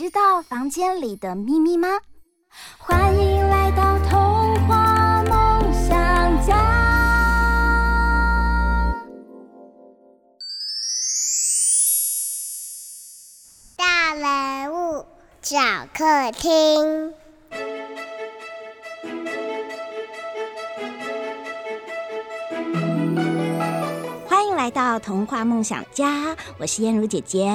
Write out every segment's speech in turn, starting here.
知道房间里的秘密吗？欢迎来到童话梦想家。大人物小客厅。来到童话梦想家，我是燕如姐姐。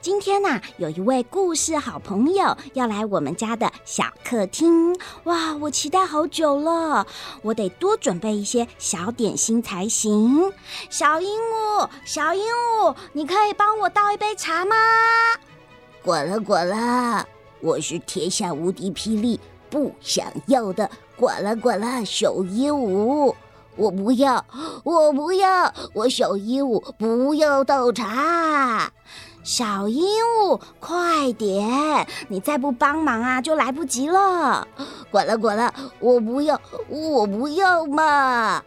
今天呢、有一位故事好朋友要来我们家的小客厅。哇，我期待好久了，我得多准备一些小点心才行。小鹦鹉，小鹦鹉，你可以帮我倒一杯茶吗？呱啦呱啦，我是天下无敌霹雳不想要的呱啦呱啦小鹦鹉。我不要，我不要，我小鹦鹉不要倒茶。小鹦鹉，快点！你再不帮忙啊，就来不及了。滚了滚了，我不要，我不要嘛！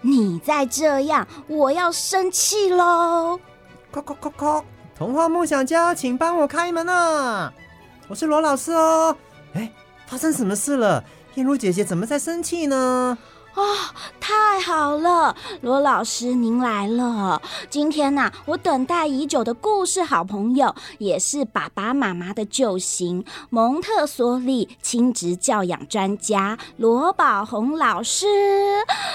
你再这样，我要生气喽！叩叩叩叩，童话梦想家，请帮我开门啊！我是罗老师哦。哎，发生什么事了？燕如姐姐怎么在生气呢？啊、太好了，罗老师您来了。今天呐、我等待已久的故事好朋友，也是爸爸妈妈的救星——蒙特梭利亲职教养专家罗宝红老师。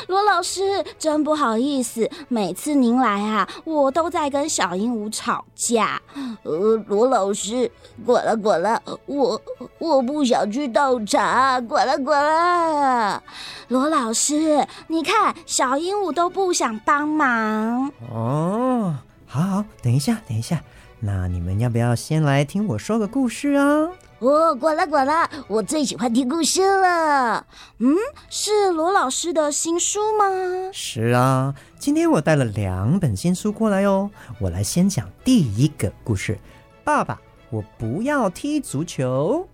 罗老师，真不好意思，每次您来啊，我都在跟小鹦鹉吵架。呃，罗老师，滚了滚了，我我不想去倒茶，滚了滚了。罗老师。是，你看小鹦鹉都不想帮忙哦。好好，等一下，等一下，那你们要不要先来听我说个故事啊？哦，管了管了，我最喜欢听故事了。嗯，是罗老师的新书吗？是啊，今天我带了两本新书过来哦。我来先讲第一个故事：爸爸，我不要踢足球。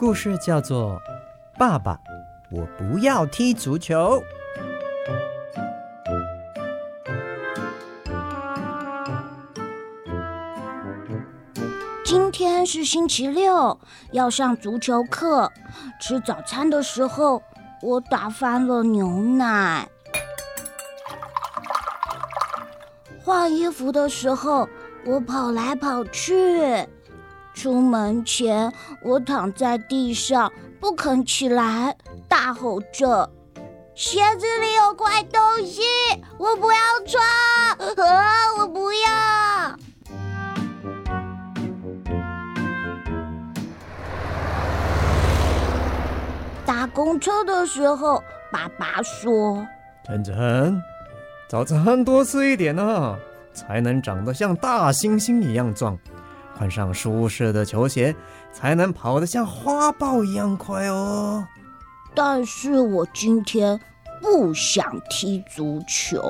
故事叫做《爸爸，我不要踢足球》。今天是星期六，要上足球课。吃早餐的时候，我打翻了牛奶。换衣服的时候，我跑来跑去。出门前，我躺在地上不肯起来，大吼着：“鞋子里有怪东西，我不要穿！啊，我不要！”搭公车的时候，爸爸说：“晨晨，早餐多吃一点呢，才能长得像大猩猩一样壮。”换上舒适的球鞋，才能跑得像花豹一样快哦。但是我今天不想踢足球。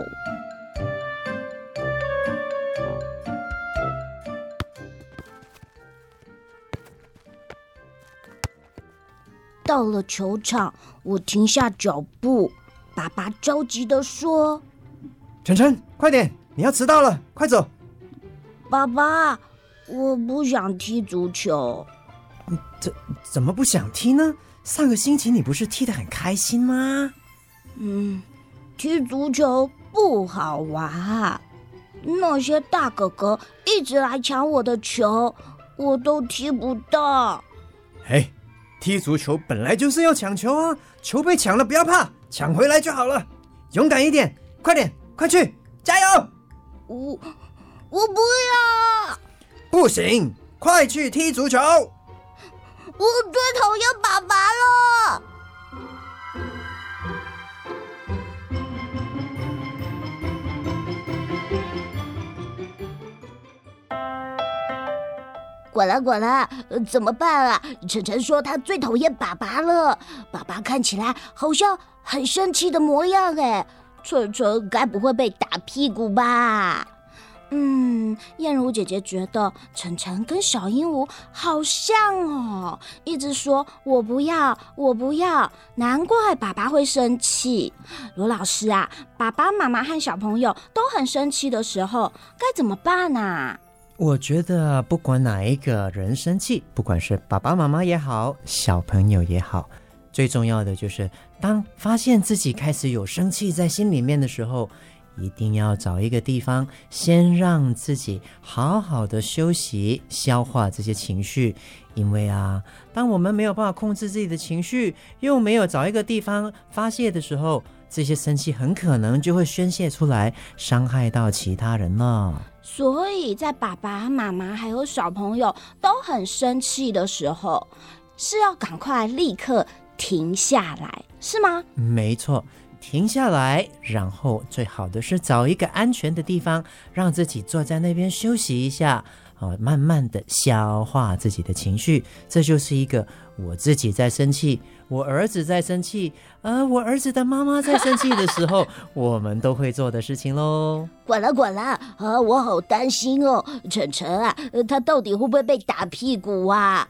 到了球场，我停下脚步。爸爸着急地说：“晨晨，快点，你要迟到了，快走。”爸爸。我不想踢足球。怎怎么不想踢呢？上个星期你不是踢得很开心吗？嗯，踢足球不好玩。那些大哥哥一直来抢我的球，我都踢不到。嘿，踢足球本来就是要抢球啊！球被抢了不要怕，抢回来就好了。勇敢一点，快点，快去，加油！我我不要。不行快去踢足球。我最讨厌爸爸了滚了滚了怎么办啊？晨晨说他最讨厌爸爸了。爸爸看起来好像很生气的模样哎。晨晨该不会被打屁股吧？嗯，燕如姐姐觉得晨晨跟小鹦鹉好像哦，一直说我不要，我不要，难怪爸爸会生气。罗老师啊，爸爸妈妈和小朋友都很生气的时候，该怎么办啊？我觉得不管哪一个人生气，不管是爸爸妈妈也好，小朋友也好，最重要的就是当发现自己开始有生气在心里面的时候。一定要找一个地方，先让自己好好的休息、消化这些情绪。因为啊，当我们没有办法控制自己的情绪，又没有找一个地方发泄的时候，这些生气很可能就会宣泄出来，伤害到其他人了。所以在爸爸妈妈还有小朋友都很生气的时候，是要赶快立刻停下来，是吗？没错。停下来，然后最好的是找一个安全的地方，让自己坐在那边休息一下，啊，慢慢的消化自己的情绪。这就是一个我自己在生气。我儿子在生气，呃，我儿子的妈妈在生气的时候，我们都会做的事情喽。滚了滚了，啊，我好担心哦，晨晨啊，他到底会不会被打屁股啊？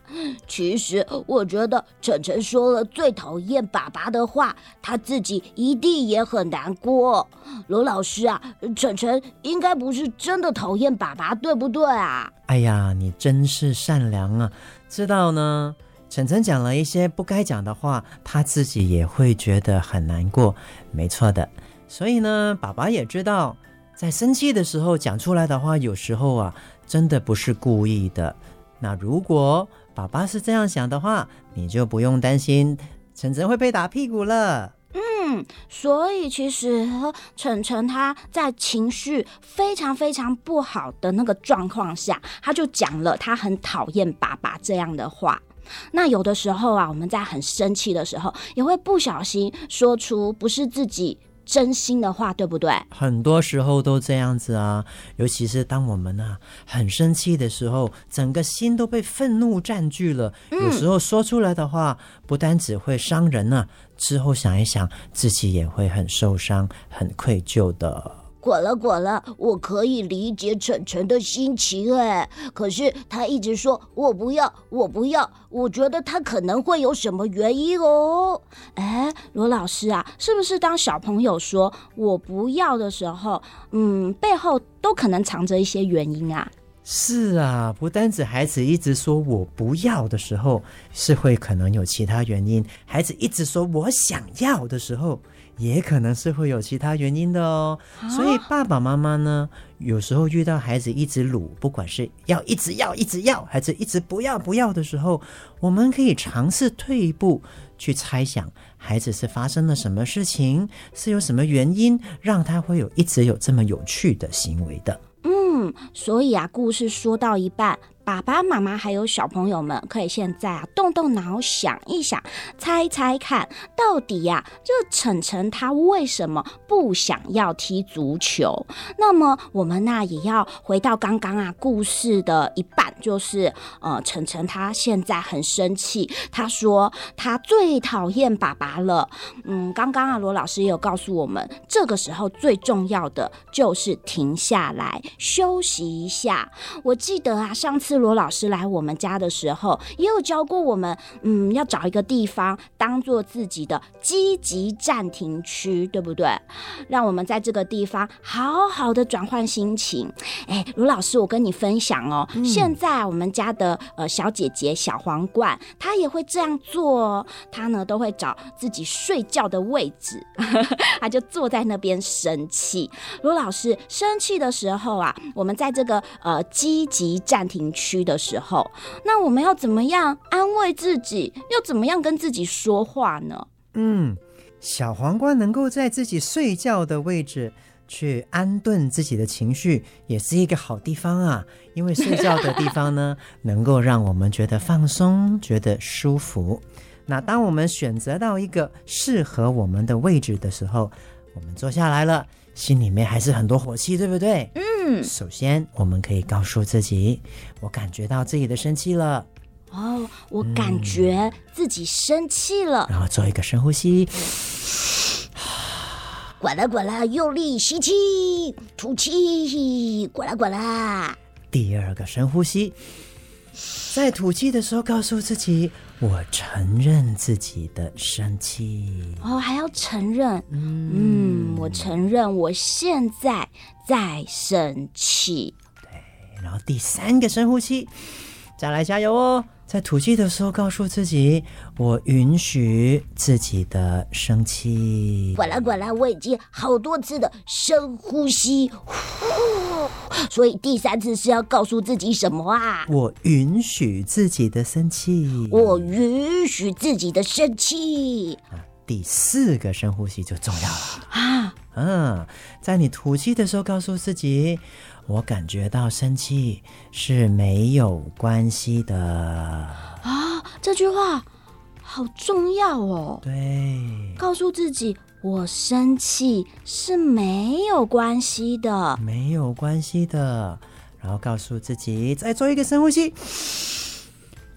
其实我觉得晨晨说了最讨厌爸爸的话，他自己一定也很难过。罗老师啊，晨晨应该不是真的讨厌爸爸，对不对啊？哎呀，你真是善良啊，知道呢。晨晨讲了一些不该讲的话，他自己也会觉得很难过，没错的。所以呢，爸爸也知道，在生气的时候讲出来的话，有时候啊，真的不是故意的。那如果爸爸是这样想的话，你就不用担心晨晨会被打屁股了。嗯，所以其实晨晨他在情绪非常非常不好的那个状况下，他就讲了他很讨厌爸爸这样的话。那有的时候啊，我们在很生气的时候，也会不小心说出不是自己真心的话，对不对？很多时候都这样子啊，尤其是当我们啊很生气的时候，整个心都被愤怒占据了。有时候说出来的话，不单只会伤人呢，啊，之后想一想，自己也会很受伤、很愧疚的。滚了滚了，我可以理解晨晨的心情哎，可是他一直说我不要，我不要，我觉得他可能会有什么原因哦。哎，罗老师啊，是不是当小朋友说我不要的时候，嗯，背后都可能藏着一些原因啊？是啊，不单止孩子一直说我不要的时候，是会可能有其他原因。孩子一直说我想要的时候。也可能是会有其他原因的哦，所以爸爸妈妈呢，有时候遇到孩子一直鲁，不管是要一直要一直要，还是一直不要不要的时候，我们可以尝试退一步去猜想，孩子是发生了什么事情，是有什么原因让他会有一直有这么有趣的行为的。嗯，所以啊，故事说到一半。爸爸妈妈还有小朋友们，可以现在啊动动脑想一想，猜猜看，到底呀、啊，这晨晨他为什么不想要踢足球？那么我们呢也要回到刚刚啊故事的一半，就是呃晨晨他现在很生气，他说他最讨厌爸爸了。嗯，刚刚啊罗老师也有告诉我们，这个时候最重要的就是停下来休息一下。我记得啊上次。罗老师来我们家的时候，也有教过我们，嗯，要找一个地方当做自己的积极暂停区，对不对？让我们在这个地方好好的转换心情。哎，罗老师，我跟你分享哦，嗯、现在我们家的呃小姐姐小皇冠，她也会这样做哦。她呢都会找自己睡觉的位置，她就坐在那边生气。罗老师生气的时候啊，我们在这个呃积极暂停区。区的时候，那我们要怎么样安慰自己？要怎么样跟自己说话呢？嗯，小黄瓜能够在自己睡觉的位置去安顿自己的情绪，也是一个好地方啊。因为睡觉的地方呢，能够让我们觉得放松，觉得舒服。那当我们选择到一个适合我们的位置的时候，我们坐下来了，心里面还是很多火气，对不对？嗯。嗯，首先我们可以告诉自己，我感觉到自己的生气了。哦，我感觉自己生气了。然后做一个深呼吸，管啦管啦，用力吸气，吐气，管啦管啦。第二个深呼吸，在吐气的时候告诉自己，我承认自己的生气。哦，还要承认，嗯，嗯，我承认我现在在生气。对，然后第三个深呼吸，再来加油哦。在吐气的时候，告诉自己：“我允许自己的生气。”管啦管啦，我已经好多次的深呼吸，呼，所以第三次是要告诉自己什么啊？我允许自己的生气。我允许自己的生气。啊，第四个深呼吸就重要了啊！嗯，在你吐气的时候，告诉自己。我感觉到生气是没有关系的啊！这句话好重要哦。对，告诉自己我生气是没有关系的，没有关系的。然后告诉自己再做一个深呼吸，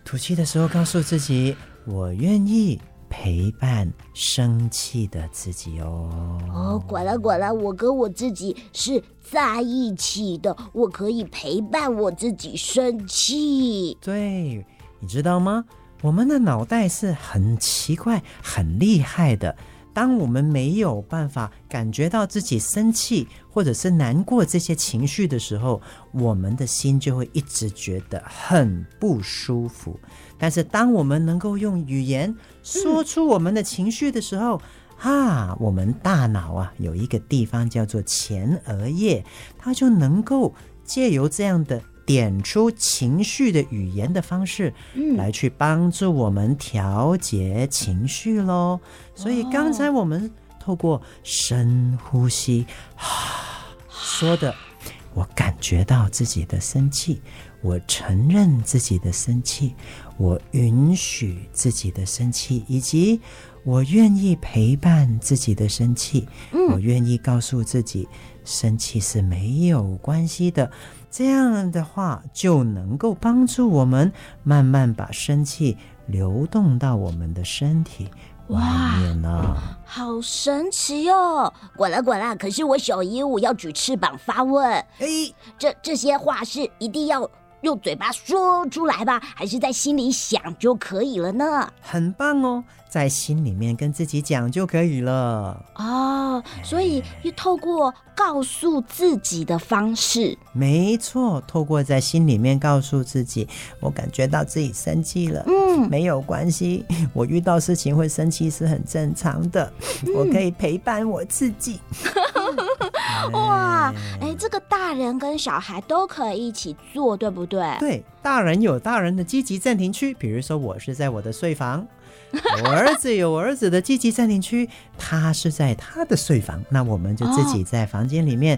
吐气的时候告诉自己我愿意陪伴生气的自己哦。哦，管了管了，我跟我自己是。在一起的，我可以陪伴我自己生气。对，你知道吗？我们的脑袋是很奇怪、很厉害的。当我们没有办法感觉到自己生气或者是难过这些情绪的时候，我们的心就会一直觉得很不舒服。但是，当我们能够用语言说出我们的情绪的时候，嗯啊，我们大脑啊有一个地方叫做前额叶，它就能够借由这样的点出情绪的语言的方式，嗯，来去帮助我们调节情绪喽。所以刚才我们透过深呼吸，啊，说的，我感觉到自己的生气，我承认自己的生气，我允许自己的生气，以及。我愿意陪伴自己的生气，嗯，我愿意告诉自己，生气是没有关系的。这样的话，就能够帮助我们慢慢把生气流动到我们的身体外面呢。好神奇哦！滚啦滚啦，可是我小鹦鹉要举翅膀发问，哎，这这些话是一定要用嘴巴说出来吧，还是在心里想就可以了呢？很棒哦。在心里面跟自己讲就可以了哦，所以又透过告诉自己的方式，没错，透过在心里面告诉自己，我感觉到自己生气了，嗯，没有关系，我遇到事情会生气是很正常的，嗯、我可以陪伴我自己。哇，哎，这个大人跟小孩都可以一起做，对不对？对，大人有大人的积极暂停区，比如说我是在我的睡房。我儿子有我儿子的积极暂停区，他是在他的睡房，那我们就自己在房间里面、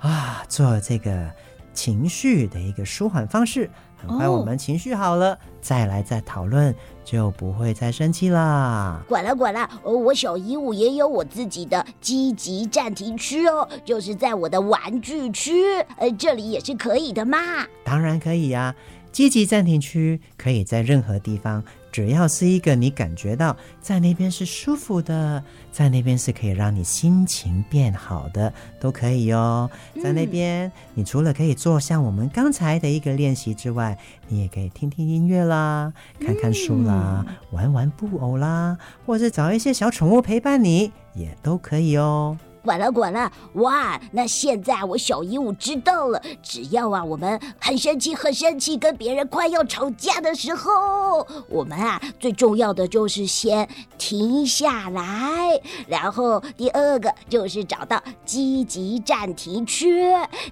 哦、啊做这个情绪的一个舒缓方式。很快我们情绪好了，哦、再来再讨论，就不会再生气啦。管了管了，我小鹦鹉也有我自己的积极暂停区哦，就是在我的玩具区，呃，这里也是可以的嘛。当然可以呀、啊，积极暂停区可以在任何地方。只要是一个你感觉到在那边是舒服的，在那边是可以让你心情变好的，都可以哦。在那边，你除了可以做像我们刚才的一个练习之外，你也可以听听音乐啦，看看书啦，玩玩布偶啦，或者找一些小宠物陪伴你，也都可以哦。管了管了，哇！那现在我小鹦鹉知道了，只要啊我们很生气、很生气，跟别人快要吵架的时候，我们啊最重要的就是先停下来，然后第二个就是找到积极暂停区，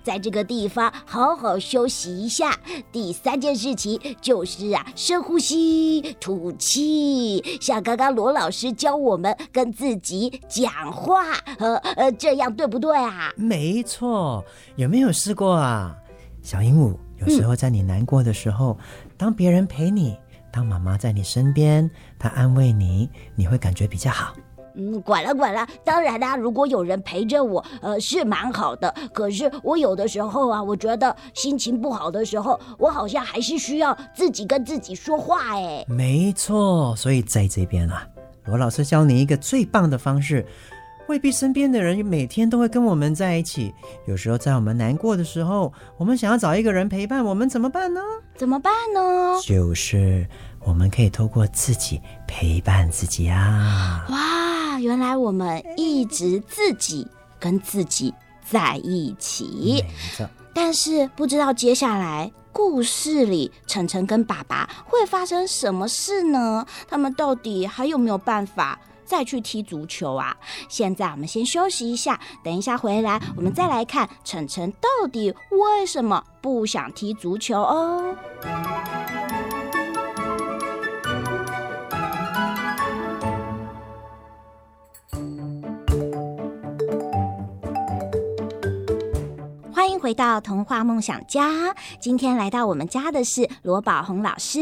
在这个地方好好休息一下。第三件事情就是啊深呼吸、吐气，像刚刚罗老师教我们跟自己讲话和。呃，这样对不对啊？没错，有没有试过啊？小鹦鹉，有时候在你难过的时候，嗯、当别人陪你，当妈妈在你身边，她安慰你，你会感觉比较好。嗯，管了管了。当然啦，如果有人陪着我，呃，是蛮好的。可是我有的时候啊，我觉得心情不好的时候，我好像还是需要自己跟自己说话。哎，没错。所以在这边啊，罗老师教你一个最棒的方式。未必身边的人每天都会跟我们在一起。有时候在我们难过的时候，我们想要找一个人陪伴，我们怎么办呢？怎么办呢？就是我们可以透过自己陪伴自己啊！哇，原来我们一直自己跟自己在一起。没错。但是不知道接下来故事里晨晨跟爸爸会发生什么事呢？他们到底还有没有办法？再去踢足球啊！现在我们先休息一下，等一下回来，我们再来看晨晨到底为什么不想踢足球哦。欢迎回到童话梦想家。今天来到我们家的是罗宝红老师。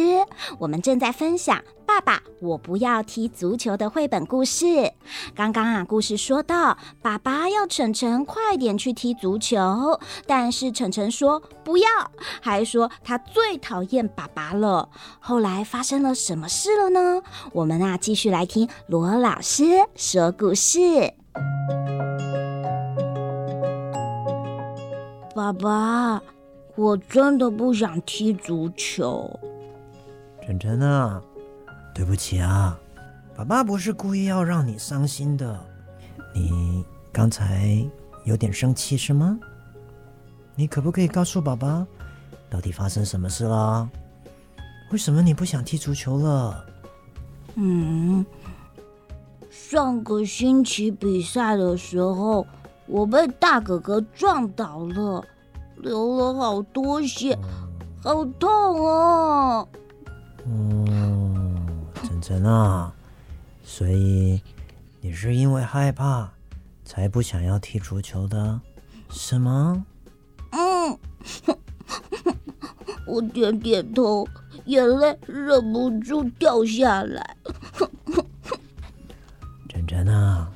我们正在分享《爸爸，我不要踢足球》的绘本故事。刚刚啊，故事说到，爸爸要晨晨快点去踢足球，但是晨晨说不要，还说他最讨厌爸爸了。后来发生了什么事了呢？我们啊，继续来听罗老师说故事。爸爸，我真的不想踢足球。晨晨啊，对不起啊，爸爸不是故意要让你伤心的。你刚才有点生气是吗？你可不可以告诉爸爸，到底发生什么事了？为什么你不想踢足球了？嗯，上个星期比赛的时候。我被大哥哥撞倒了，流了好多血，好痛哦！哦，晨晨啊，所以你是因为害怕才不想要踢足球的，是吗？嗯，我点点头，眼泪忍不住掉下来。晨晨啊，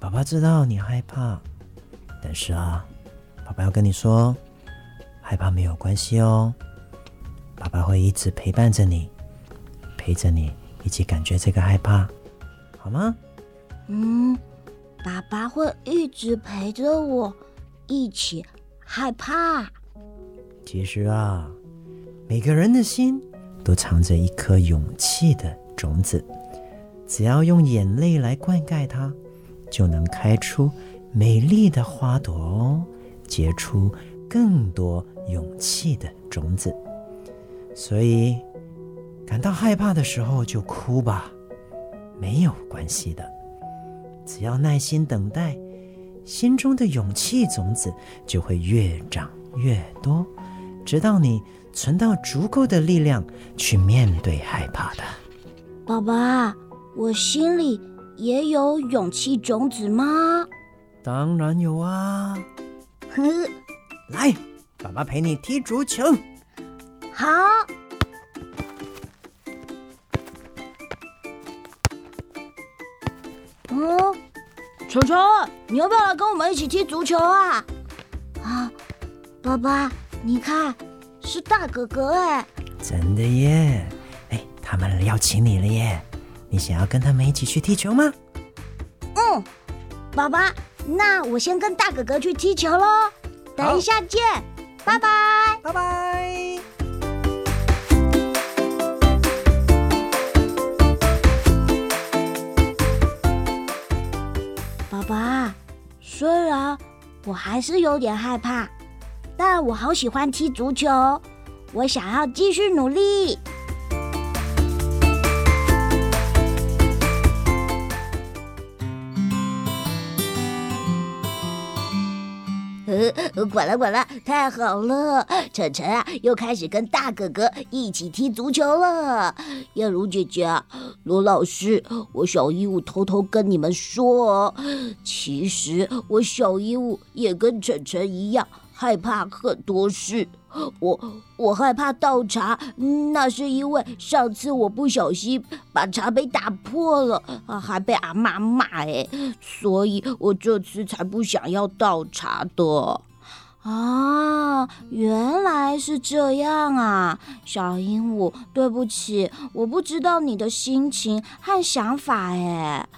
爸爸知道你害怕。但是啊，爸爸要跟你说，害怕没有关系哦，爸爸会一直陪伴着你，陪着你一起感觉这个害怕，好吗？嗯，爸爸会一直陪着我，一起害怕。其实啊，每个人的心都藏着一颗勇气的种子，只要用眼泪来灌溉它，就能开出。美丽的花朵，结出更多勇气的种子。所以，感到害怕的时候就哭吧，没有关系的。只要耐心等待，心中的勇气种子就会越长越多，直到你存到足够的力量去面对害怕的。爸爸，我心里也有勇气种子吗？当然有啊！哼，来，爸爸陪你踢足球。好。嗯，球球，你要不要来跟我们一起踢足球啊？啊，爸爸，你看，是大哥哥哎！真的耶！哎，他们邀请你了耶！你想要跟他们一起去踢球吗？嗯，爸爸。那我先跟大哥哥去踢球喽，等一下见，拜拜，拜拜。爸爸，虽然我还是有点害怕，但我好喜欢踢足球，我想要继续努力。管了管了，太好了！晨晨啊，又开始跟大哥哥一起踢足球了。燕如姐姐，罗老师，我小鹦鹉偷偷跟你们说，其实我小鹦鹉也跟晨晨一样，害怕很多事。我我害怕倒茶，那是因为上次我不小心把茶杯打破了，还被阿妈骂哎，所以我这次才不想要倒茶的。啊，原来是这样啊，小鹦鹉，对不起，我不知道你的心情和想法哎。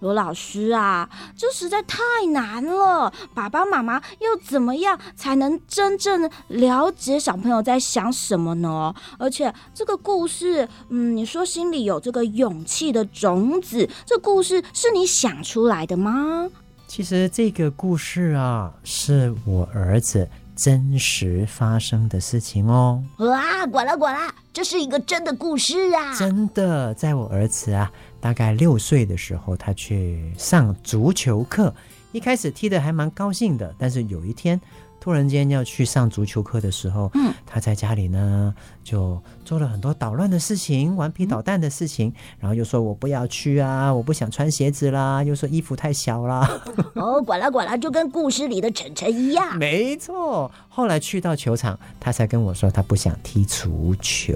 罗老师啊，这实在太难了，爸爸妈妈要怎么样才能真正了解小朋友在想什么呢？而且这个故事，嗯，你说心里有这个勇气的种子，这故事是你想出来的吗？其实这个故事啊，是我儿子真实发生的事情哦。哇，呱啦呱啦，这是一个真的故事啊！真的，在我儿子啊大概六岁的时候，他去上足球课，一开始踢得还蛮高兴的，但是有一天。突然间要去上足球课的时候，嗯，他在家里呢就做了很多捣乱的事情，顽皮捣蛋的事情，嗯，然后又说我不要去啊，我不想穿鞋子啦，又说衣服太小啦。哦，管啦管啦，就跟故事里的晨晨一样。没错，后来去到球场，他才跟我说他不想踢足球。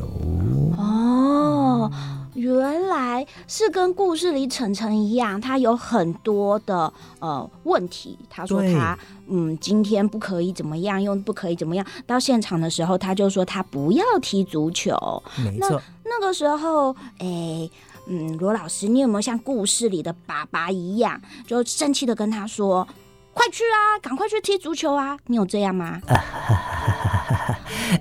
哦。原来是跟故事里晨晨一样，他有很多的呃问题。他说他嗯，今天不可以怎么样，又不可以怎么样。到现场的时候，他就说他不要踢足球。没错，那个时候，哎，嗯，罗老师，你有没有像故事里的爸爸一样，就生气的跟他说：“快去啊，赶快去踢足球啊！”你有这样吗？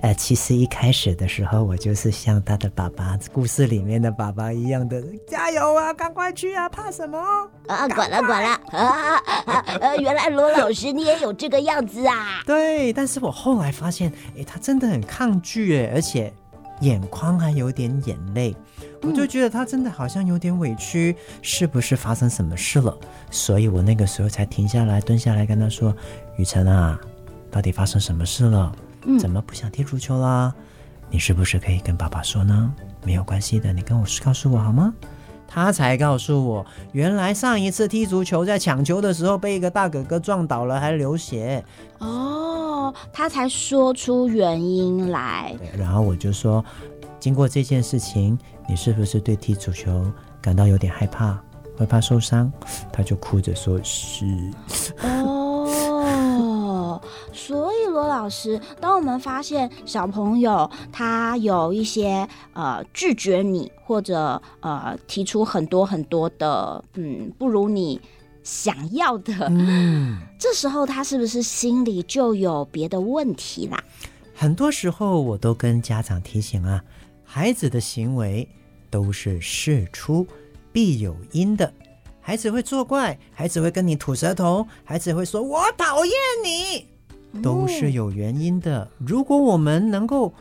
呃，其实一开始的时候，我就是像他的爸爸，故事里面的爸爸一样的，加油啊，赶快去啊，怕什么？啊，管了管了啊啊！呃，原来罗老师你也有这个样子啊？对，但是我后来发现，哎，他真的很抗拒哎，而且眼眶还有点眼泪，我就觉得他真的好像有点委屈，是不是发生什么事了？所以我那个时候才停下来，蹲下来跟他说：“雨辰啊，到底发生什么事了？”怎么不想踢足球啦？你是不是可以跟爸爸说呢？没有关系的，你跟我告诉我好吗？他才告诉我，原来上一次踢足球在抢球的时候被一个大哥哥撞倒了，还流血。哦，他才说出原因来。然后我就说，经过这件事情，你是不是对踢足球感到有点害怕，会怕受伤？他就哭着说是。哦，老师，当我们发现小朋友他有一些呃拒绝你，或者呃提出很多很多的嗯不如你想要的，嗯，这时候他是不是心里就有别的问题啦？很多时候我都跟家长提醒啊，孩子的行为都是事出必有因的，孩子会作怪，孩子会跟你吐舌头，孩子会说我讨厌你。都是有原因的。如果我们能够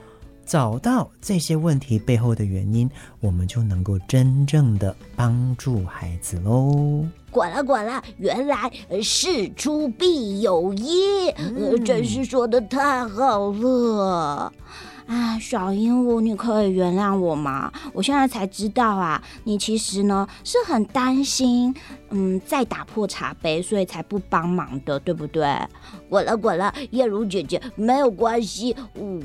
找到这些问题背后的原因，我们就能够真正的帮助孩子喽。管了管了，原来事出必有因，嗯，真是说的太好了。啊，小鹦鹉，你可以原谅我吗？我现在才知道啊，你其实呢是很担心，嗯，再打破茶杯，所以才不帮忙的，对不对？滚了滚了，叶如姐姐，没有关系，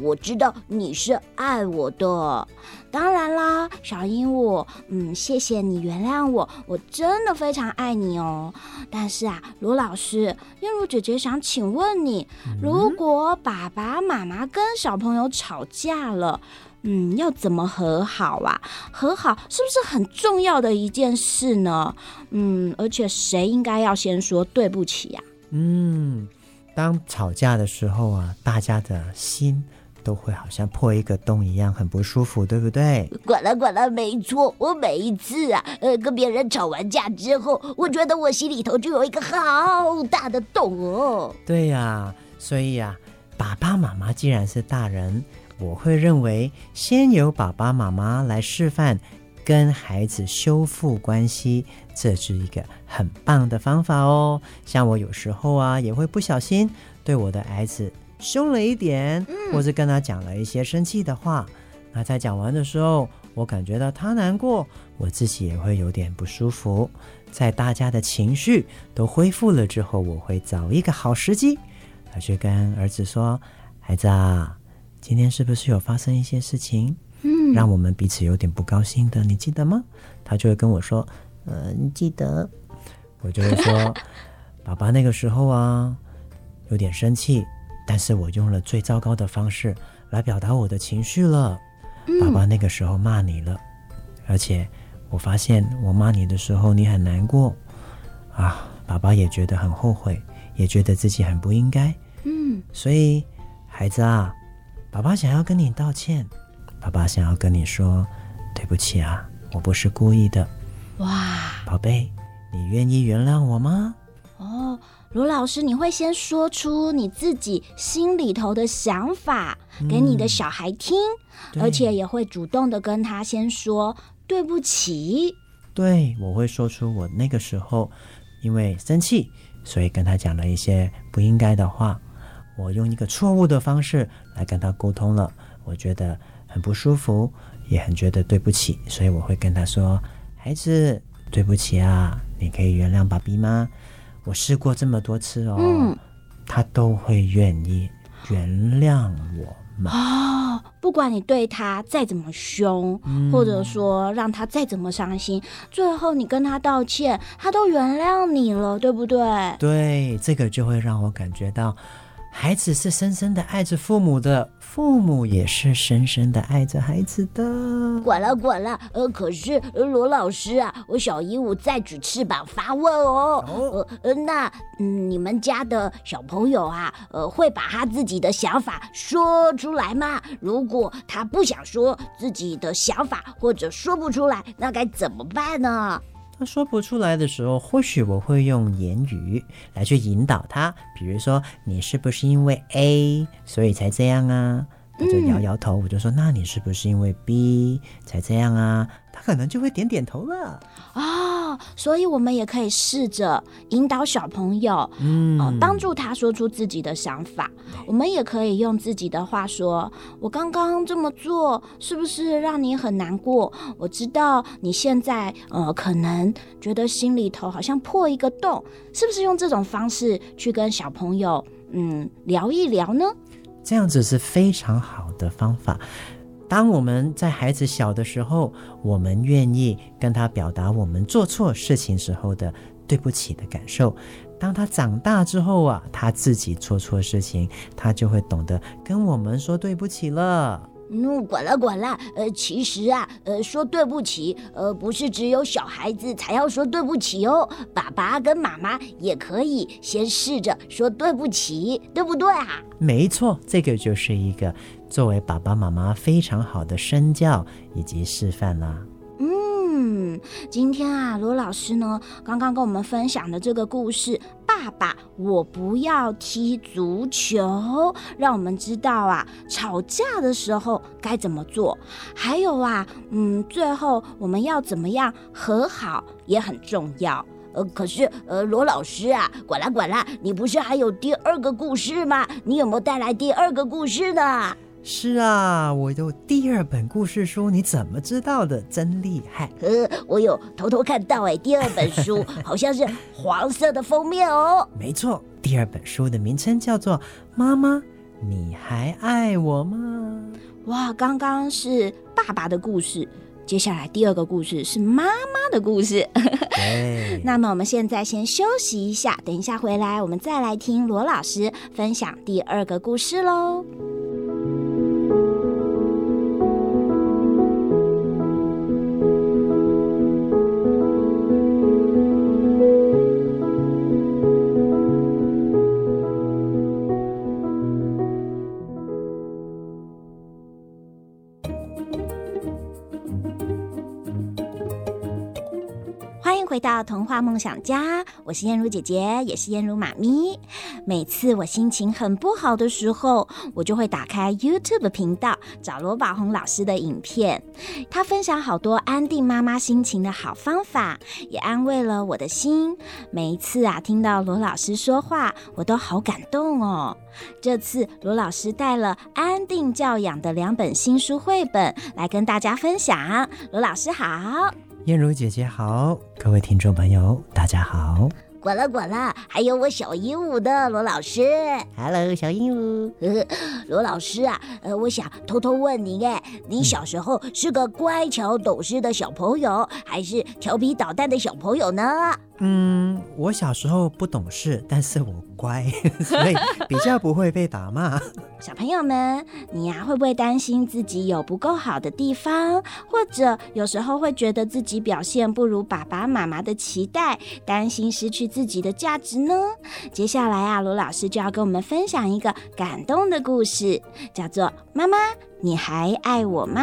我知道你是爱我的。当然啦，小鹦鹉，嗯，谢谢你原谅我，我真的非常爱你哦。但是啊，罗老师，叶如姐姐想请问你，如果爸爸妈妈跟小朋友吵架了，嗯，要怎么和好啊？和好是不是很重要的一件事呢？嗯，而且谁应该要先说对不起呀？嗯。当吵架的时候啊，大家的心都会好像破一个洞一样，很不舒服，对不对？管了管了，没错。我每一次啊，呃，跟别人吵完架之后，我觉得我心里头就有一个好大的洞哦。对呀，所以啊，爸爸妈妈既然是大人，我会认为先由爸爸妈妈来示范。跟孩子修复关系，这是一个很棒的方法哦。像我有时候啊，也会不小心对我的儿子凶了一点，或是跟他讲了一些生气的话。那在讲完的时候，我感觉到他难过，我自己也会有点不舒服。在大家的情绪都恢复了之后，我会找一个好时机他去跟儿子说：“孩子啊，今天是不是有发生一些事情，嗯，让我们彼此有点不高兴的？你记得吗？”他就会跟我说：“呃，你记得。”我就会说：“ 爸爸那个时候啊，有点生气，但是我用了最糟糕的方式来表达我的情绪了。爸爸那个时候骂你了，而且我发现我骂你的时候你很难过啊，爸爸也觉得很后悔。”也觉得自己很不应该，嗯，所以孩子啊，爸爸想要跟你道歉，爸爸想要跟你说对不起啊，我不是故意的。哇，宝贝，你愿意原谅我吗？哦，罗老师，你会先说出你自己心里头的想法给你的小孩听，嗯，而且也会主动的跟他先说对不起。对，我会说出我那个时候因为生气。所以跟他讲了一些不应该的话，我用一个错误的方式来跟他沟通了，我觉得很不舒服，也很觉得对不起，所以我会跟他说：“孩子，对不起啊，你可以原谅爸比吗？我试过这么多次哦，嗯，他都会愿意原谅我。”哦，不管你对他再怎么凶，嗯，或者说让他再怎么伤心，最后你跟他道歉，他都原谅你了，对不对？对，这个就会让我感觉到。孩子是深深的爱着父母的，父母也是深深的爱着孩子的。管了管了，呃，可是罗老师啊，我小鹦鹉在举翅膀发问哦，哦呃，那嗯，你们家的小朋友啊，呃，会把他自己的想法说出来吗？如果他不想说自己的想法，或者说不出来，那该怎么办呢？他说不出来的时候，或许我会用言语来去引导他，比如说，你是不是因为 A 所以才这样啊？他就摇摇头，我就说，那你是不是因为 B 才这样啊？他可能就会点点头了啊，所以我们也可以试着引导小朋友，嗯，呃，帮助他说出自己的想法。我们也可以用自己的话说：“我刚刚这么做是不是让你很难过？我知道你现在呃可能觉得心里头好像破一个洞，是不是用这种方式去跟小朋友嗯聊一聊呢？”这样子是非常好的方法。当我们在孩子小的时候，我们愿意跟他表达我们做错事情时候的对不起的感受。当他长大之后啊，他自己做错事情，他就会懂得跟我们说对不起了。嗯，管了管了。呃，其实啊，呃，说对不起，呃，不是只有小孩子才要说对不起哦。爸爸跟妈妈也可以先试着说对不起，对不对啊？没错，这个就是一个作为爸爸妈妈非常好的身教以及示范啦。今天啊，罗老师呢，刚刚跟我们分享的这个故事，爸爸，我不要踢足球，让我们知道啊，吵架的时候该怎么做，还有啊，嗯，最后我们要怎么样和好也很重要。呃，可是呃，罗老师啊，管啦管啦，你不是还有第二个故事吗？你有没有带来第二个故事呢？是啊，我有第二本故事书，你怎么知道的？真厉害！呃，我有偷偷看到，哎，第二本书好像是黄色的封面哦。没错，第二本书的名称叫做《妈妈，你还爱我吗》。哇，刚刚是爸爸的故事，接下来第二个故事是妈妈的故事。那么我们现在先休息一下，等一下回来我们再来听罗老师分享第二个故事喽。到童话梦想家，我是燕如姐姐，也是燕如妈咪。每次我心情很不好的时候，我就会打开 YouTube 频道，找罗宝红老师的影片。他分享好多安定妈妈心情的好方法，也安慰了我的心。每一次啊，听到罗老师说话，我都好感动哦。这次罗老师带了安定教养的两本新书绘本来跟大家分享。罗老师好。燕如姐姐好，各位听众朋友，大家好。呱啦呱啦，还有我小鹦鹉的罗老师。Hello，小鹦鹉。呃，罗老师啊，呃，我想偷偷问您，哎，你小时候是个乖巧懂事的小朋友，还是调皮捣蛋的小朋友呢？嗯，我小时候不懂事，但是我乖，所以比较不会被打骂。小朋友们，你呀会不会担心自己有不够好的地方，或者有时候会觉得自己表现不如爸爸妈妈的期待，担心失去自己的价值呢？接下来啊，罗老师就要跟我们分享一个感动的故事，叫做《妈妈，你还爱我吗》。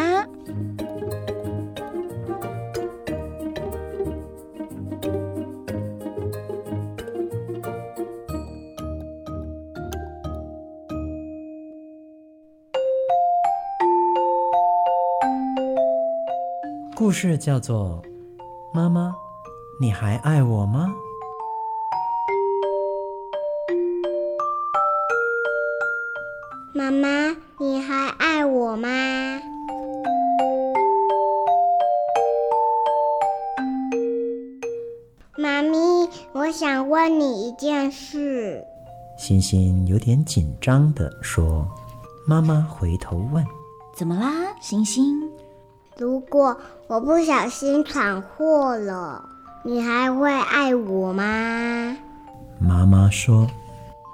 故事叫做《妈妈，你还爱我吗》。妈妈，你还爱我吗？妈咪，我想问你一件事。星星有点紧张的说：“妈妈回头问，怎么啦，星星？”如果我不小心闯祸了，你还会爱我吗？妈妈说：“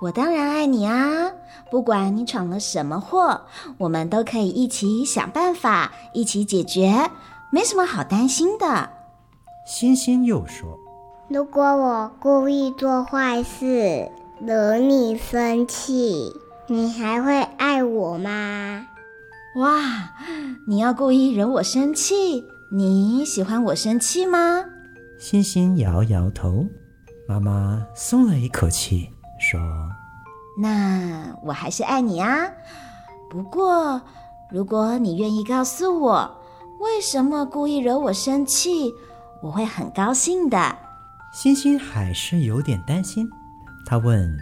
我当然爱你啊！不管你闯了什么祸，我们都可以一起想办法，一起解决，没什么好担心的。”星星又说：“如果我故意做坏事，惹你生气，你还会爱我吗？”哇，你要故意惹我生气？你喜欢我生气吗？星星摇摇头，妈妈松了一口气，说：“那我还是爱你啊。不过，如果你愿意告诉我为什么故意惹我生气，我会很高兴的。”星星还是有点担心，他问：“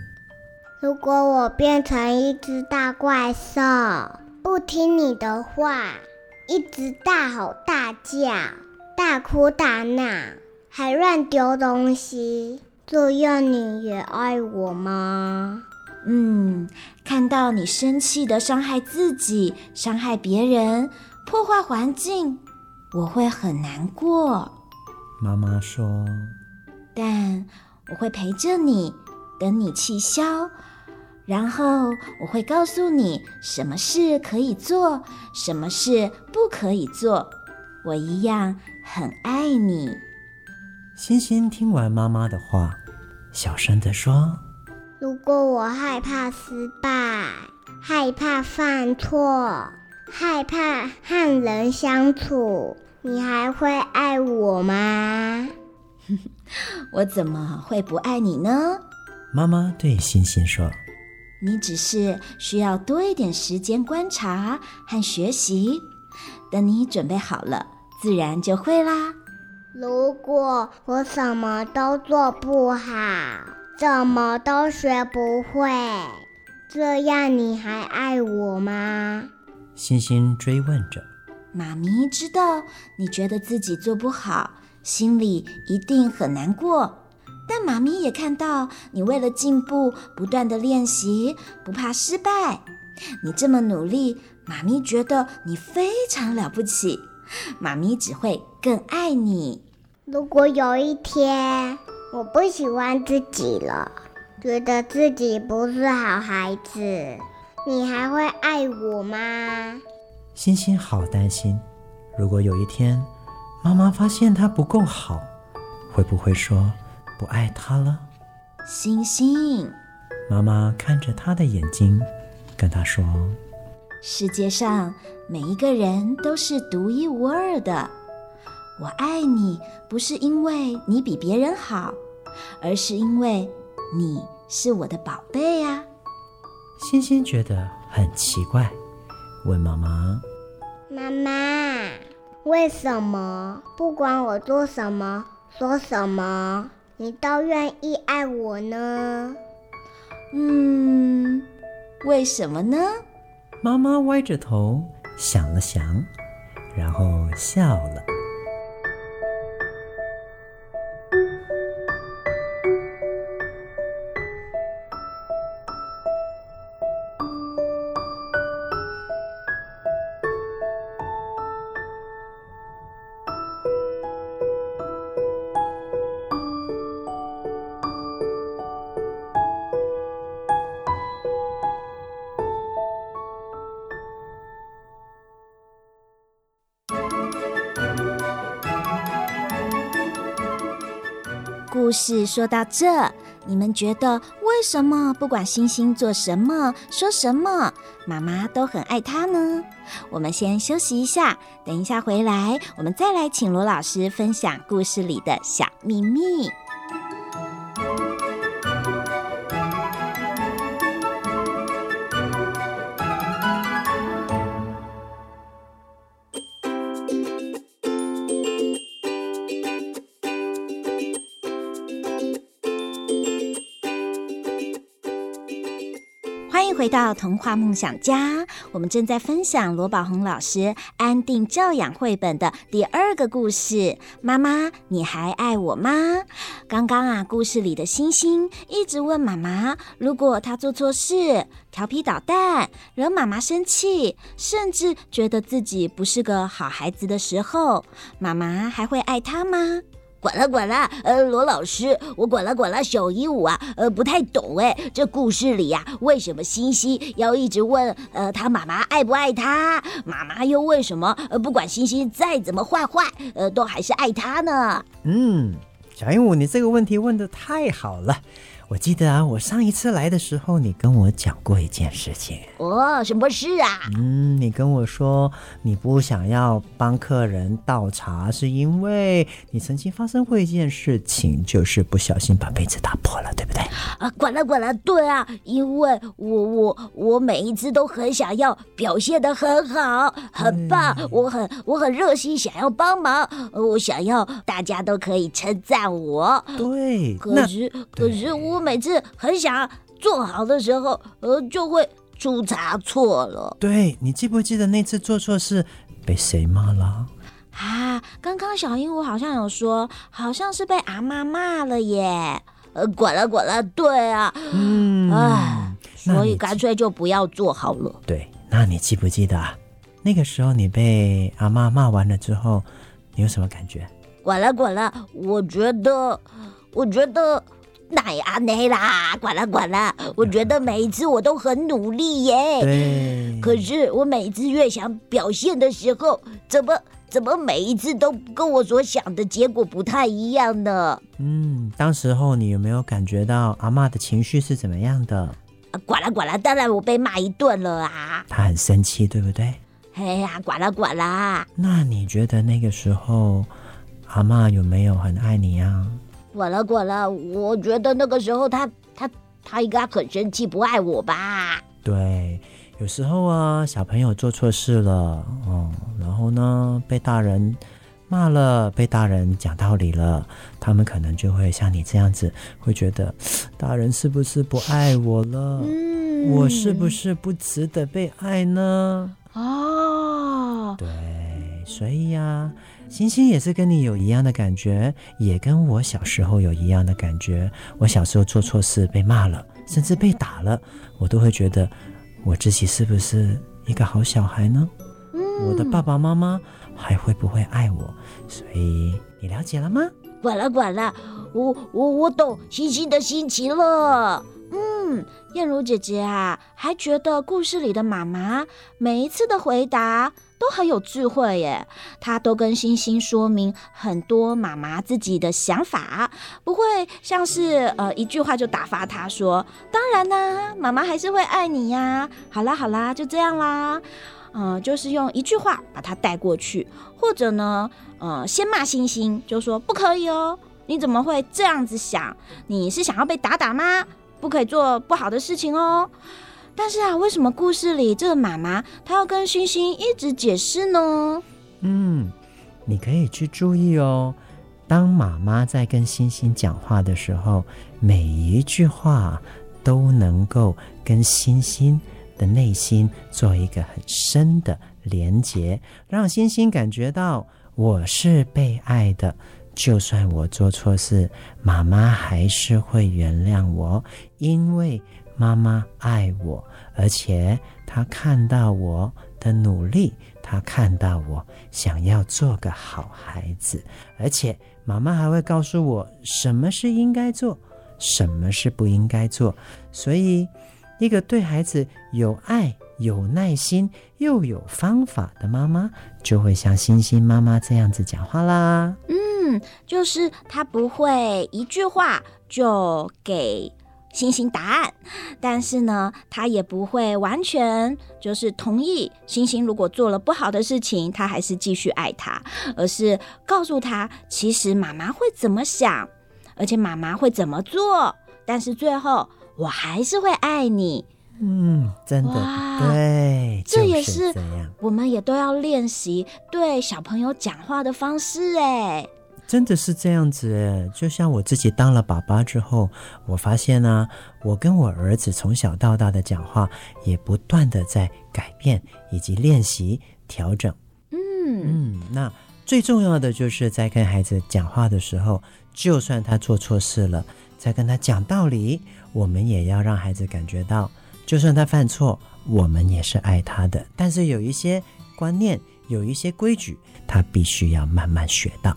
如果我变成一只大怪兽？”不听你的话，一直大吼大叫、大哭大闹，还乱丢东西，这样你也爱我吗？嗯，看到你生气的伤害自己、伤害别人、破坏环境，我会很难过。妈妈说：“但我会陪着你，等你气消。”然后我会告诉你什么事可以做，什么事不可以做。我一样很爱你。星星听完妈妈的话，小声的说：“如果我害怕失败，害怕犯错，害怕和人相处，你还会爱我吗？” 我怎么会不爱你呢？妈妈对星星说。你只是需要多一点时间观察和学习，等你准备好了，自然就会啦。如果我什么都做不好，怎么都学不会，这样你还爱我吗？星星追问着。妈咪知道你觉得自己做不好，心里一定很难过。但妈咪也看到你为了进步，不断的练习，不怕失败。你这么努力，妈咪觉得你非常了不起。妈咪只会更爱你。如果有一天我不喜欢自己了，觉得自己不是好孩子，你还会爱我吗？星星好担心，如果有一天妈妈发现他不够好，会不会说？不爱他了，星星。妈妈看着他的眼睛，跟他说：“世界上每一个人都是独一无二的。我爱你，不是因为你比别人好，而是因为你是我的宝贝呀。”星星觉得很奇怪，问妈妈：“妈妈，为什么不管我做什么，说什么？”你都愿意爱我呢？嗯，为什么呢？妈妈歪着头想了想，然后笑了。故事说到这，你们觉得为什么不管星星做什么、说什么，妈妈都很爱他呢？我们先休息一下，等一下回来，我们再来请罗老师分享故事里的小秘密。回到童话梦想家，我们正在分享罗宝红老师《安定教养》绘本的第二个故事。妈妈，你还爱我吗？刚刚啊，故事里的星星一直问妈妈，如果他做错事、调皮捣蛋、惹妈妈生气，甚至觉得自己不是个好孩子的时候，妈妈还会爱他吗？管了管了，呃，罗老师，我管了管了，小鹦鹉啊，呃，不太懂哎，这故事里呀、啊，为什么星星要一直问，呃，他妈妈爱不爱他？妈妈又为什么，呃，不管星星再怎么坏坏，呃，都还是爱他呢？嗯，小鹦鹉，你这个问题问的太好了。我记得啊，我上一次来的时候，你跟我讲过一件事情。哦，什么事啊？嗯，你跟我说你不想要帮客人倒茶，是因为你曾经发生过一件事情，就是不小心把杯子打破了，对不对？啊，管了管了，对啊，因为我我我每一次都很想要表现的很好，很棒，嗯、我很我很热心，想要帮忙，我想要大家都可以称赞我。对，可是可是我。我每次很想做好的时候，呃，就会出差错了。对，你记不记得那次做错事被谁骂了？啊，刚刚小鹦鹉好像有说，好像是被阿妈骂了耶。呃，管了管了，对啊，嗯，唉，所以干脆就不要做好了。对，那你记不记得那个时候你被阿妈骂完了之后，你有什么感觉？管了管了，我觉得，我觉得。那呀，那啦，管了管了。我觉得每一次我都很努力耶。对。可是我每一次越想表现的时候，怎么怎么每一次都跟我所想的结果不太一样呢？嗯，当时候你有没有感觉到阿嬷的情绪是怎么样的？管了管了，当然我被骂一顿了啊。他很生气，对不对？哎呀，管了管了。那你觉得那个时候阿嬷有没有很爱你呀？管了滚了，我觉得那个时候他他他应该很生气，不爱我吧？对，有时候啊，小朋友做错事了，嗯，然后呢，被大人骂了，被大人讲道理了，他们可能就会像你这样子，会觉得 大人是不是不爱我了？嗯，我是不是不值得被爱呢？哦，对，所以呀、啊。星星也是跟你有一样的感觉，也跟我小时候有一样的感觉。我小时候做错事被骂了，甚至被打了，我都会觉得我自己是不是一个好小孩呢？嗯，我的爸爸妈妈还会不会爱我？所以你了解了吗？管了管了，我我我懂星星的心情了。嗯，燕如姐姐啊，还觉得故事里的妈妈每一次的回答。都很有智慧耶，他都跟星星说明很多妈妈自己的想法，不会像是呃一句话就打发他说，当然啦，妈妈还是会爱你呀。好啦好啦，就这样啦，嗯、呃，就是用一句话把他带过去，或者呢，呃，先骂星星，就说不可以哦，你怎么会这样子想？你是想要被打打吗？不可以做不好的事情哦。但是啊，为什么故事里这个妈妈她要跟星星一直解释呢？嗯，你可以去注意哦。当妈妈在跟星星讲话的时候，每一句话都能够跟星星的内心做一个很深的连结，让星星感觉到我是被爱的。就算我做错事，妈妈还是会原谅我，因为。妈妈爱我，而且她看到我的努力，她看到我想要做个好孩子，而且妈妈还会告诉我什么是应该做，什么是不应该做。所以，一个对孩子有爱、有耐心又有方法的妈妈，就会像星星妈妈这样子讲话啦。嗯。就是她不会一句话就给星星答案，但是呢，他也不会完全就是同意星星如果做了不好的事情，他还是继续爱他，而是告诉他，其实妈妈会怎么想，而且妈妈会怎么做，但是最后我还是会爱你。嗯，真的对，这也是我们也都要练习对小朋友讲话的方式哎。真的是这样子诶，就像我自己当了爸爸之后，我发现呢、啊，我跟我儿子从小到大的讲话也不断的在改变以及练习调整。嗯嗯，那最重要的就是在跟孩子讲话的时候，就算他做错事了，在跟他讲道理，我们也要让孩子感觉到，就算他犯错，我们也是爱他的。但是有一些观念，有一些规矩，他必须要慢慢学到。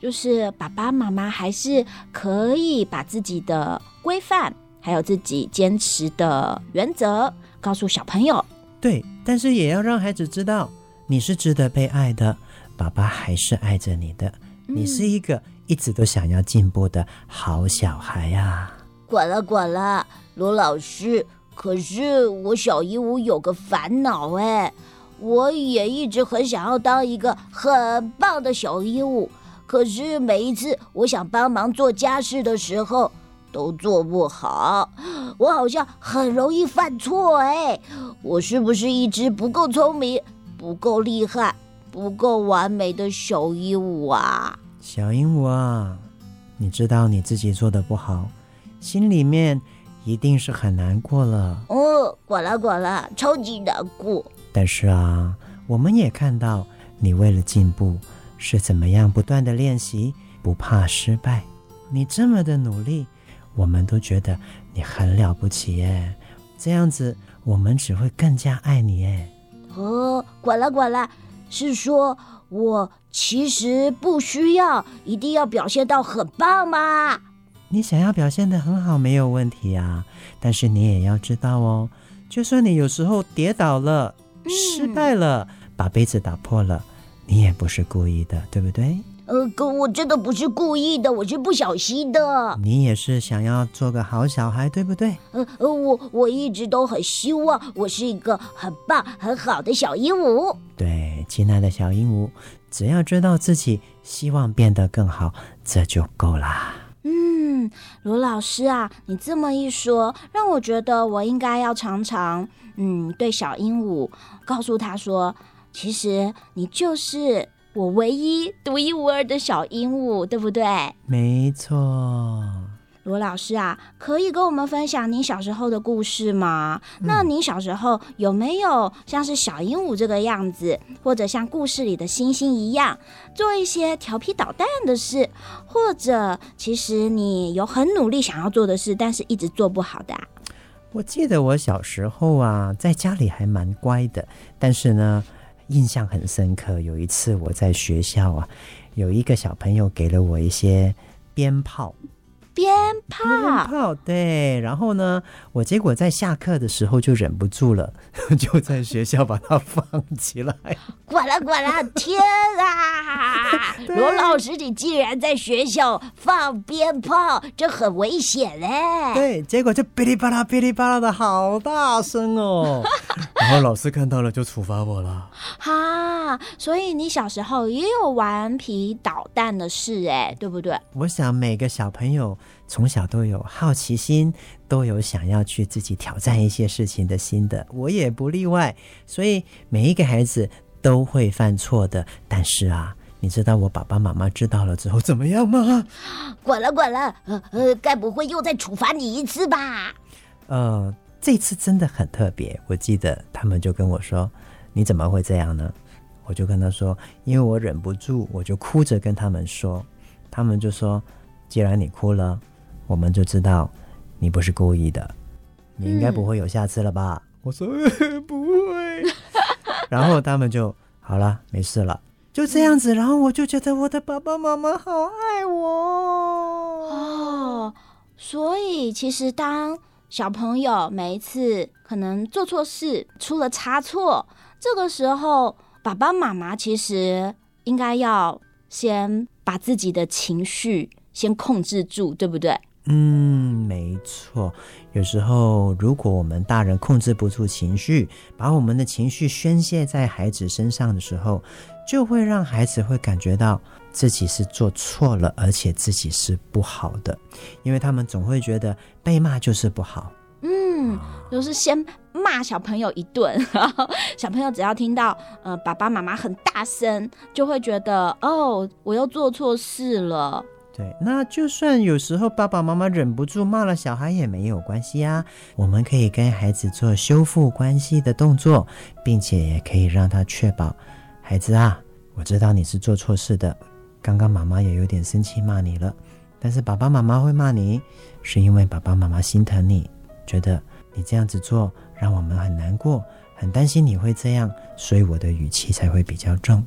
就是爸爸妈妈还是可以把自己的规范，还有自己坚持的原则告诉小朋友。对，但是也要让孩子知道，你是值得被爱的，爸爸还是爱着你的。你是一个一直都想要进步的好小孩呀！管了管了，罗老师，可是我小鹦鹉有个烦恼哎，我也一直很想要当一个很棒的小鹦鹉。可是每一次我想帮忙做家事的时候，都做不好。我好像很容易犯错哎，我是不是一只不够聪明、不够厉害、不够完美的小鹦鹉啊？小鹦鹉啊，你知道你自己做的不好，心里面一定是很难过了。哦，管了管了，超级难过。但是啊，我们也看到你为了进步。是怎么样不断的练习，不怕失败？你这么的努力，我们都觉得你很了不起耶。这样子，我们只会更加爱你耶。哦，管了管了，是说我其实不需要一定要表现到很棒吗？你想要表现的很好没有问题啊，但是你也要知道哦，就算你有时候跌倒了、失败了、嗯、把杯子打破了。你也不是故意的，对不对？呃，哥我真的不是故意的，我是不小心的。你也是想要做个好小孩，对不对？呃呃，我我一直都很希望我是一个很棒很好的小鹦鹉。对，亲爱的小鹦鹉，只要知道自己希望变得更好，这就够啦。嗯，罗老师啊，你这么一说，让我觉得我应该要常常嗯，对小鹦鹉告诉他说。其实你就是我唯一独一无二的小鹦鹉，对不对？没错。罗老师啊，可以跟我们分享您小时候的故事吗？嗯。那您小时候有没有像是小鹦鹉这个样子，或者像故事里的星星一样，做一些调皮捣蛋的事，或者其实你有很努力想要做的事，但是一直做不好的啊？我记得我小时候啊，在家里还蛮乖的，但是呢。印象很深刻。有一次我在学校啊，有一个小朋友给了我一些鞭炮。鞭炮，鞭炮，对。然后呢，我结果在下课的时候就忍不住了，就在学校把它放起来。管了管了，天啊！罗老师，你竟然在学校放鞭炮，这很危险嘞。对，结果就噼里啪啦、噼里啪啦的好大声哦。然后老师看到了就处罚我了。哈，所以你小时候也有顽皮捣蛋的事哎，对不对？我想每个小朋友。从小都有好奇心，都有想要去自己挑战一些事情的心的，我也不例外。所以每一个孩子都会犯错的。但是啊，你知道我爸爸妈妈知道了之后怎么样吗？管了管了，呃呃，该不会又再处罚你一次吧？呃，这次真的很特别。我记得他们就跟我说：“你怎么会这样呢？”我就跟他说：“因为我忍不住，我就哭着跟他们说。”他们就说：“既然你哭了。”我们就知道你不是故意的，你应该不会有下次了吧？我说不会，然后他们就好了，没事了，就这样子。然后我就觉得我的爸爸妈妈好爱我哦。所以其实当小朋友每一次可能做错事，出了差错，这个时候爸爸妈妈其实应该要先把自己的情绪先控制住，对不对？嗯，没错。有时候，如果我们大人控制不住情绪，把我们的情绪宣泄在孩子身上的时候，就会让孩子会感觉到自己是做错了，而且自己是不好的，因为他们总会觉得被骂就是不好。嗯，就是先骂小朋友一顿，然后小朋友只要听到呃爸爸妈妈很大声，就会觉得哦，我又做错事了。对，那就算有时候爸爸妈妈忍不住骂了小孩也没有关系啊。我们可以跟孩子做修复关系的动作，并且也可以让他确保，孩子啊，我知道你是做错事的，刚刚妈妈也有点生气骂你了，但是爸爸妈妈会骂你，是因为爸爸妈妈心疼你，觉得你这样子做让我们很难过，很担心你会这样，所以我的语气才会比较重。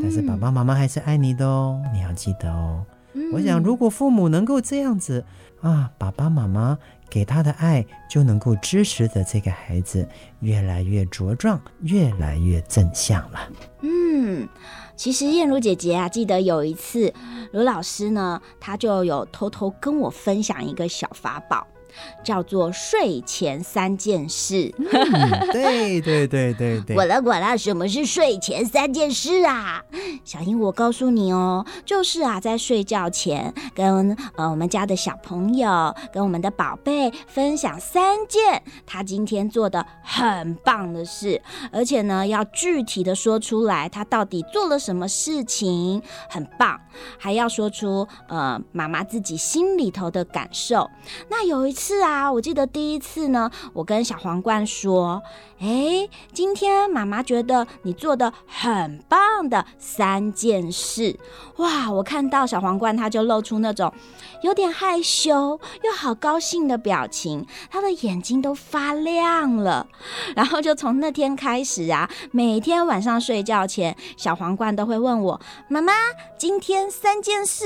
但是爸爸妈妈还是爱你的哦，你要记得哦。我想，如果父母能够这样子啊，爸爸妈妈给他的爱就能够支持着这个孩子越来越茁壮，越来越正向了。嗯，其实燕如姐姐啊，记得有一次卢老师呢，他就有偷偷跟我分享一个小法宝。叫做睡前三件事。嗯，对对对对对。管啦管啦，什么是睡前三件事啊？小英，我告诉你哦，就是啊，在睡觉前跟呃我们家的小朋友，跟我们的宝贝分享三件他今天做的很棒的事，而且呢，要具体的说出来，他到底做了什么事情很棒，还要说出呃妈妈自己心里头的感受。那有一是啊，我记得第一次呢，我跟小皇冠说：“哎，今天妈妈觉得你做的很棒的三件事。”哇，我看到小皇冠，他就露出那种有点害羞又好高兴的表情，他的眼睛都发亮了。然后就从那天开始啊，每天晚上睡觉前，小皇冠都会问我：“妈妈，今天三件事。”，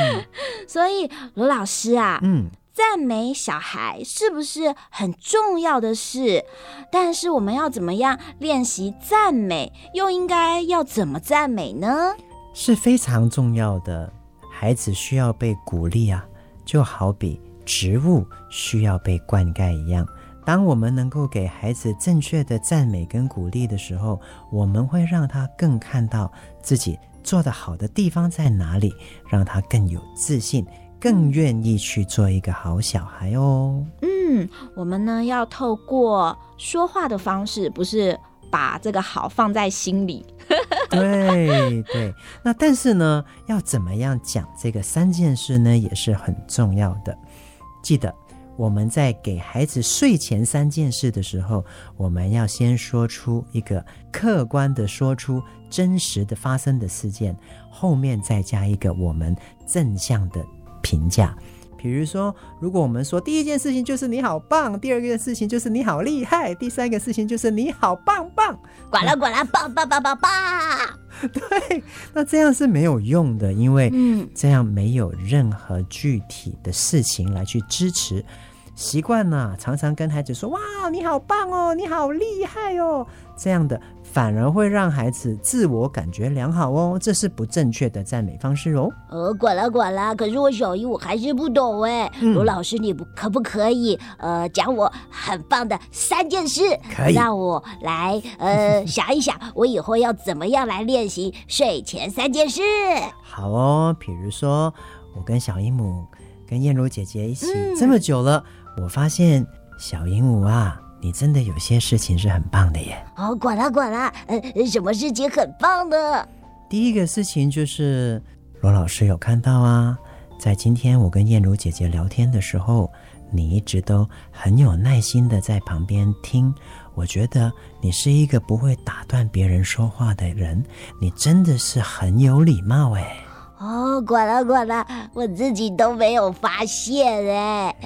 所以罗老师啊。嗯，赞美小孩是不是很重要的事？但是我们要怎么样练习赞美？又应该要怎么赞美呢？是非常重要的。孩子需要被鼓励啊，就好比植物需要被灌溉一样。当我们能够给孩子正确的赞美跟鼓励的时候，我们会让他更看到自己做得好的地方在哪里，让他更有自信。更愿意去做一个好小孩哦。嗯，我们呢要透过说话的方式，不是把这个好放在心里。对对，那但是呢，要怎么样讲这个三件事呢，也是很重要的。记得我们在给孩子睡前三件事的时候，我们要先说出一个客观的，说出真实的发生的事件，后面再加一个我们正向的。评价，比如说，如果我们说第一件事情就是你好棒，第二件事情就是你好厉害，第三个事情就是你好棒棒，管啦管啦，棒棒棒棒棒。对，那这样是没有用的，因为这样没有任何具体的事情来去支持。习惯呢，常常跟孩子说：“哇，你好棒哦，你好厉害哦。”这样的。反而会让孩子自我感觉良好哦，这是不正确的赞美方式哦。呃，管了管了，可是我小姨我还是不懂哎。罗、嗯、老师，你不可不可以呃讲我很棒的三件事？可以，让我来呃想一想，我以后要怎么样来练习睡前三件事？好哦，比如说我跟小姨母跟燕如姐姐一起这么久了，嗯、我发现小鹦鹉啊。你真的有些事情是很棒的耶！哦，管啦管啦，呃，什么事情很棒的？第一个事情就是罗老师有看到啊，在今天我跟燕如姐姐聊天的时候，你一直都很有耐心的在旁边听。我觉得你是一个不会打断别人说话的人，你真的是很有礼貌哎。哦，管啦管啦，我自己都没有发现哎，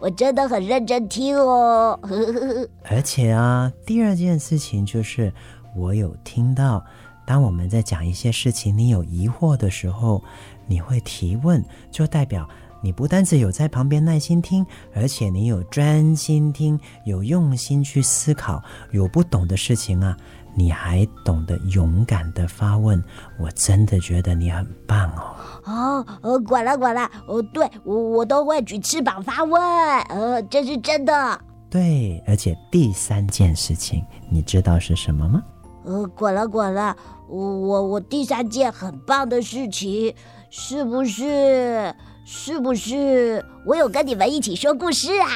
我真的很认真听哦。而且啊，第二件事情就是，我有听到，当我们在讲一些事情，你有疑惑的时候，你会提问，就代表你不单只有在旁边耐心听，而且你有专心听，有用心去思考，有不懂的事情啊。你还懂得勇敢的发问，我真的觉得你很棒哦。哦，呃，管了管了，哦，对，我我都会举翅膀发问，呃，这是真的。对，而且第三件事情，你知道是什么吗？呃，管了管了，我我我第三件很棒的事情，是不是？是不是？我有跟你们一起说故事啊？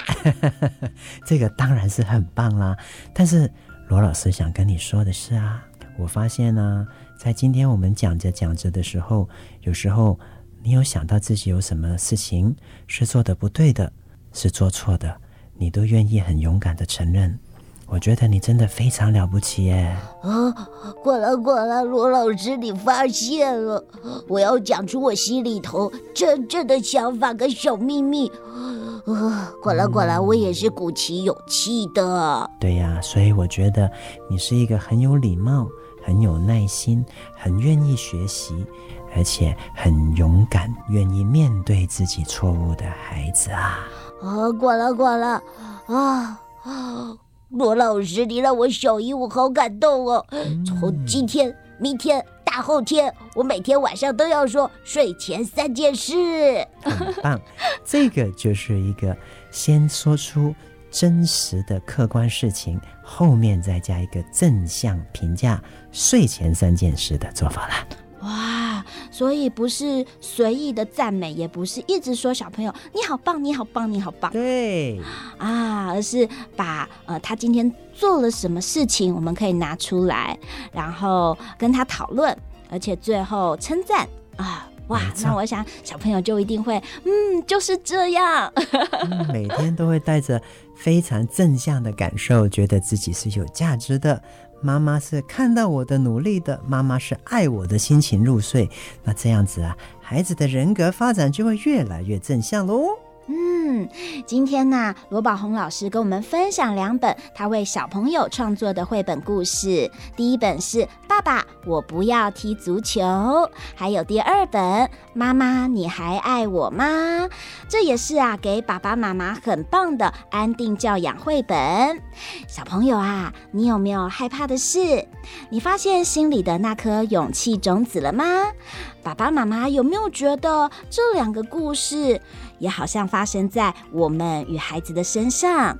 这个当然是很棒啦。但是罗老师想跟你说的是啊，我发现呢，在今天我们讲着讲着的时候，有时候你有想到自己有什么事情是做的不对的，是做错的，你都愿意很勇敢的承认。我觉得你真的非常了不起耶！啊，管了管了，罗老师，你发现了，我要讲出我心里头真正的想法跟小秘密。啊，管了管了，我也是鼓起勇气的。对呀，所以我觉得你是一个很有礼貌、很有耐心、很愿意学习，而且很勇敢、愿意面对自己错误的孩子啊！啊，管了管了，啊啊！罗老师，你让我小姨，我好感动哦！从今天、明天、大后天，我每天晚上都要说睡前三件事。很棒，这个就是一个先说出真实的客观事情，后面再加一个正向评价睡前三件事的做法了。哇，所以不是随意的赞美，也不是一直说小朋友你好棒，你好棒，你好棒。对，啊，而是把呃他今天做了什么事情，我们可以拿出来，然后跟他讨论，而且最后称赞啊。哇，那我想小朋友就一定会，嗯，就是这样。嗯，每天都会带着非常正向的感受，觉得自己是有价值的。妈妈是看到我的努力的，妈妈是爱我的心情入睡，那这样子啊，孩子的人格发展就会越来越正向喽。嗯，今天呢，罗宝红老师跟我们分享两本他为小朋友创作的绘本故事。第一本是《爸爸，我不要踢足球》，还有第二本《妈妈，你还爱我吗》。这也是啊，给爸爸妈妈很棒的安定教养绘本。小朋友啊，你有没有害怕的事？你发现心里的那颗勇气种子了吗？爸爸妈妈有没有觉得这两个故事也好像发生在我们与孩子的身上？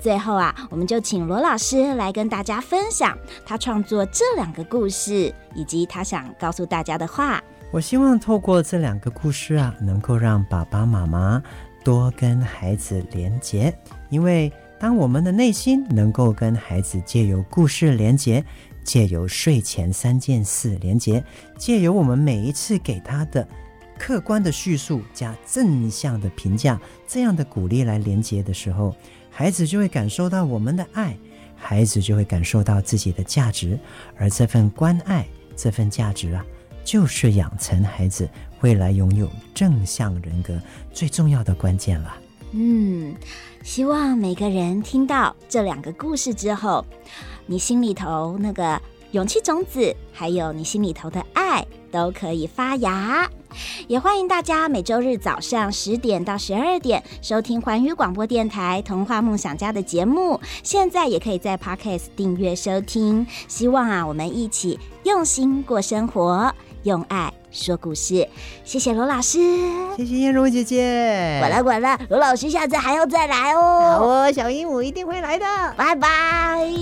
最后啊，我们就请罗老师来跟大家分享他创作这两个故事以及他想告诉大家的话。我希望透过这两个故事啊，能够让爸爸妈妈多跟孩子连结，因为当我们的内心能够跟孩子借由故事连结。借由睡前三件事连接，借由我们每一次给他的客观的叙述加正向的评价，这样的鼓励来连接的时候，孩子就会感受到我们的爱，孩子就会感受到自己的价值，而这份关爱、这份价值啊，就是养成孩子未来拥有正向人格最重要的关键了。嗯，希望每个人听到这两个故事之后，你心里头那个勇气种子，还有你心里头的爱，都可以发芽。也欢迎大家每周日早上十点到十二点收听环宇广播电台《童话梦想家》的节目。现在也可以在 Podcast 订阅收听。希望啊，我们一起用心过生活，用爱说故事。谢谢罗老师，谢谢燕如姐姐。管了管了，罗老师下次还要再来哦。好哦，小鹦鹉一定会来的。拜拜。